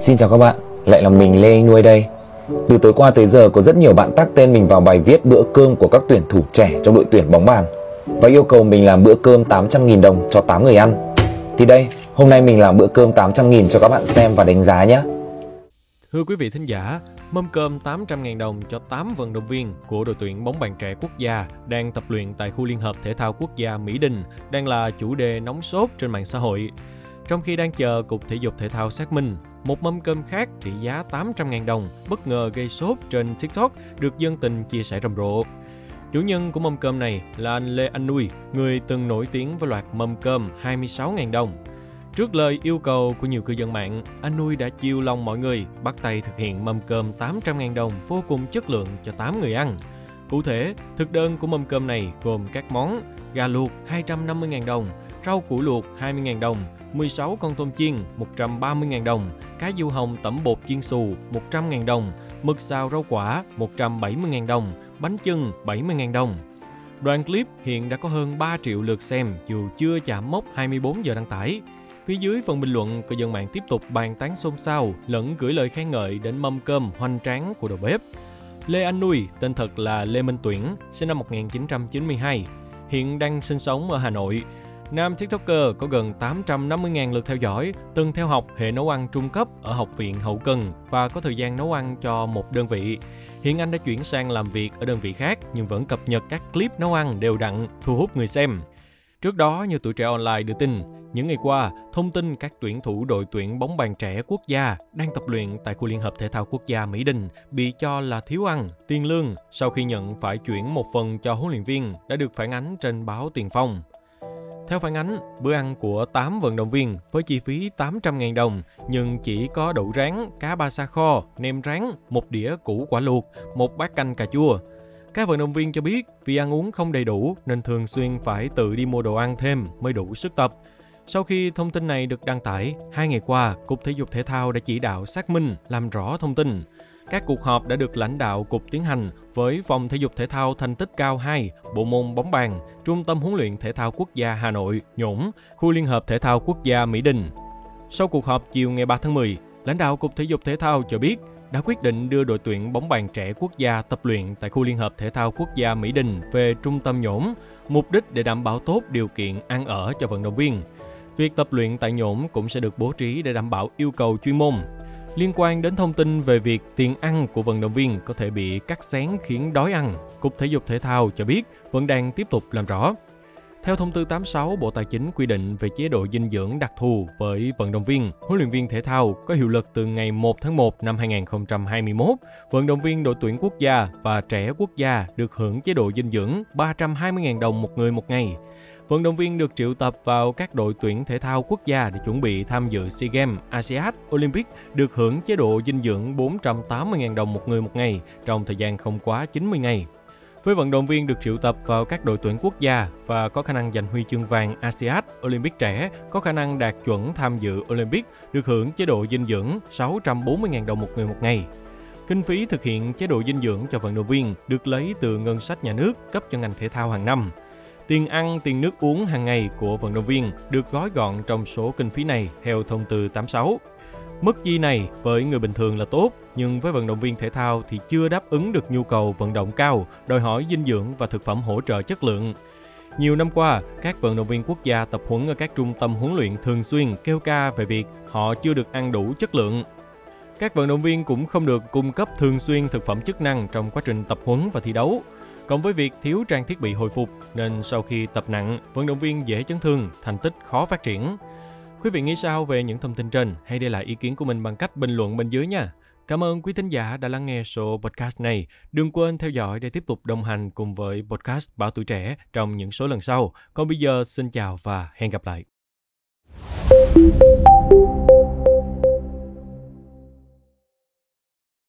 Xin chào các bạn, lại là mình Lê Anh Nuôi đây. Từ tối qua tới giờ có rất nhiều bạn tác tên mình vào bài viết bữa cơm của các tuyển thủ trẻ trong đội tuyển bóng bàn và yêu cầu mình làm bữa cơm 800.000 đồng cho 8 người ăn. Thì đây, hôm nay mình làm bữa cơm 800.000 cho các bạn xem và đánh giá nhé. Thưa quý vị thính giả, mâm cơm 800.000 đồng cho 8 vận động viên của đội tuyển bóng bàn trẻ quốc gia đang tập luyện tại khu liên hợp thể thao quốc gia Mỹ Đình đang là chủ đề nóng sốt trên mạng xã hội. Trong khi đang chờ Cục Thể dục Thể thao xác minh, một mâm cơm khác trị giá 800.000 đồng bất ngờ gây sốt trên TikTok được dân tình chia sẻ rầm rộ. Chủ nhân của mâm cơm này là anh Lê Anh Nuôi, người từng nổi tiếng với loạt mâm cơm 26.000 đồng. Trước lời yêu cầu của nhiều cư dân mạng, anh Nuôi đã chiêu lòng mọi người bắt tay thực hiện mâm cơm 800.000 đồng vô cùng chất lượng cho 8 người ăn. Cụ thể, thực đơn của mâm cơm này gồm các món gà luộc 250.000 đồng, rau củ luộc 20.000 đồng, 16 con tôm chiên 130.000 đồng, cá diêu hồng tẩm bột chiên xù 100.000 đồng, mực xào rau quả 170.000 đồng, bánh chưng 70.000 đồng. Đoạn clip hiện đã có hơn 3 triệu lượt xem dù chưa chạm mốc 24 giờ đăng tải. Phía dưới phần bình luận, cư dân mạng tiếp tục bàn tán xôn xao lẫn gửi lời khen ngợi đến mâm cơm hoành tráng của đầu bếp. Lê Anh Nuôi, tên thật là Lê Minh Tuyển, sinh năm 1992, hiện đang sinh sống ở Hà Nội. Nam TikToker có gần 850.000 lượt theo dõi, từng theo học hệ nấu ăn trung cấp ở Học viện Hậu Cần và có thời gian nấu ăn cho một đơn vị. Hiện anh đã chuyển sang làm việc ở đơn vị khác nhưng vẫn cập nhật các clip nấu ăn đều đặn, thu hút người xem. Trước đó, như tuổi trẻ online đưa tin, những ngày qua, thông tin các tuyển thủ đội tuyển bóng bàn trẻ quốc gia đang tập luyện tại khu liên hợp thể thao quốc gia Mỹ Đình bị cho là thiếu ăn, tiền lương sau khi nhận phải chuyển một phần cho huấn luyện viên đã được phản ánh trên báo Tiền Phong. Theo phản ánh, bữa ăn của 8 vận động viên với chi phí 800.000 đồng nhưng chỉ có đậu rán, cá ba sa kho, nem rán, một đĩa củ quả luộc, một bát canh cà chua. Các vận động viên cho biết vì ăn uống không đầy đủ nên thường xuyên phải tự đi mua đồ ăn thêm mới đủ sức tập. Sau khi thông tin này được đăng tải, hai ngày qua, Cục Thể dục Thể thao đã chỉ đạo xác minh, làm rõ thông tin. Các cuộc họp đã được lãnh đạo cục tiến hành với Phòng Thể dục Thể thao Thành tích cao 2, Bộ môn bóng bàn, Trung tâm huấn luyện thể thao quốc gia Hà Nội, Nhổn, Khu Liên hợp Thể thao quốc gia Mỹ Đình. Sau cuộc họp chiều ngày 3 tháng 10, lãnh đạo Cục Thể dục Thể thao cho biết đã quyết định đưa đội tuyển bóng bàn trẻ quốc gia tập luyện tại khu liên hợp thể thao quốc gia Mỹ Đình về trung tâm nhổn, mục đích để đảm bảo tốt điều kiện ăn ở cho vận động viên. Việc tập luyện tại nhổn cũng sẽ được bố trí để đảm bảo yêu cầu chuyên môn. Liên quan đến thông tin về việc tiền ăn của vận động viên có thể bị cắt xén khiến đói ăn, Cục Thể dục Thể thao cho biết vẫn đang tiếp tục làm rõ. Theo thông tư 86, Bộ Tài chính quy định về chế độ dinh dưỡng đặc thù với vận động viên, huấn luyện viên thể thao có hiệu lực từ ngày 1 tháng 1 năm 2021. Vận động viên đội tuyển quốc gia và trẻ quốc gia được hưởng chế độ dinh dưỡng 320.000 đồng một người một ngày. Vận động viên được triệu tập vào các đội tuyển thể thao quốc gia để chuẩn bị tham dự SEA Games, ASEAN, Olympic được hưởng chế độ dinh dưỡng 480.000 đồng một người một ngày trong thời gian không quá 90 ngày. Với vận động viên được triệu tập vào các đội tuyển quốc gia và có khả năng giành huy chương vàng ASEAN, Olympic trẻ, có khả năng đạt chuẩn tham dự Olympic, được hưởng chế độ dinh dưỡng 640.000 đồng một người một ngày. Kinh phí thực hiện chế độ dinh dưỡng cho vận động viên được lấy từ ngân sách nhà nước cấp cho ngành thể thao hàng năm. Tiền ăn, tiền nước uống hàng ngày của vận động viên được gói gọn trong số kinh phí này theo thông tư 86. Mức chi này với người bình thường là tốt, nhưng với vận động viên thể thao thì chưa đáp ứng được nhu cầu vận động cao, đòi hỏi dinh dưỡng và thực phẩm hỗ trợ chất lượng. Nhiều năm qua, các vận động viên quốc gia tập huấn ở các trung tâm huấn luyện thường xuyên kêu ca về việc họ chưa được ăn đủ chất lượng. Các vận động viên cũng không được cung cấp thường xuyên thực phẩm chức năng trong quá trình tập huấn và thi đấu. Cộng với việc thiếu trang thiết bị hồi phục nên sau khi tập nặng, vận động viên dễ chấn thương, thành tích khó phát triển. Quý vị nghĩ sao về những thông tin trên? Hãy để lại ý kiến của mình bằng cách bình luận bên dưới nha. Cảm ơn quý thính giả đã lắng nghe số podcast này. Đừng quên theo dõi để tiếp tục đồng hành cùng với podcast Bảo Tuổi Trẻ trong những số lần sau. Còn bây giờ, xin chào và hẹn gặp lại.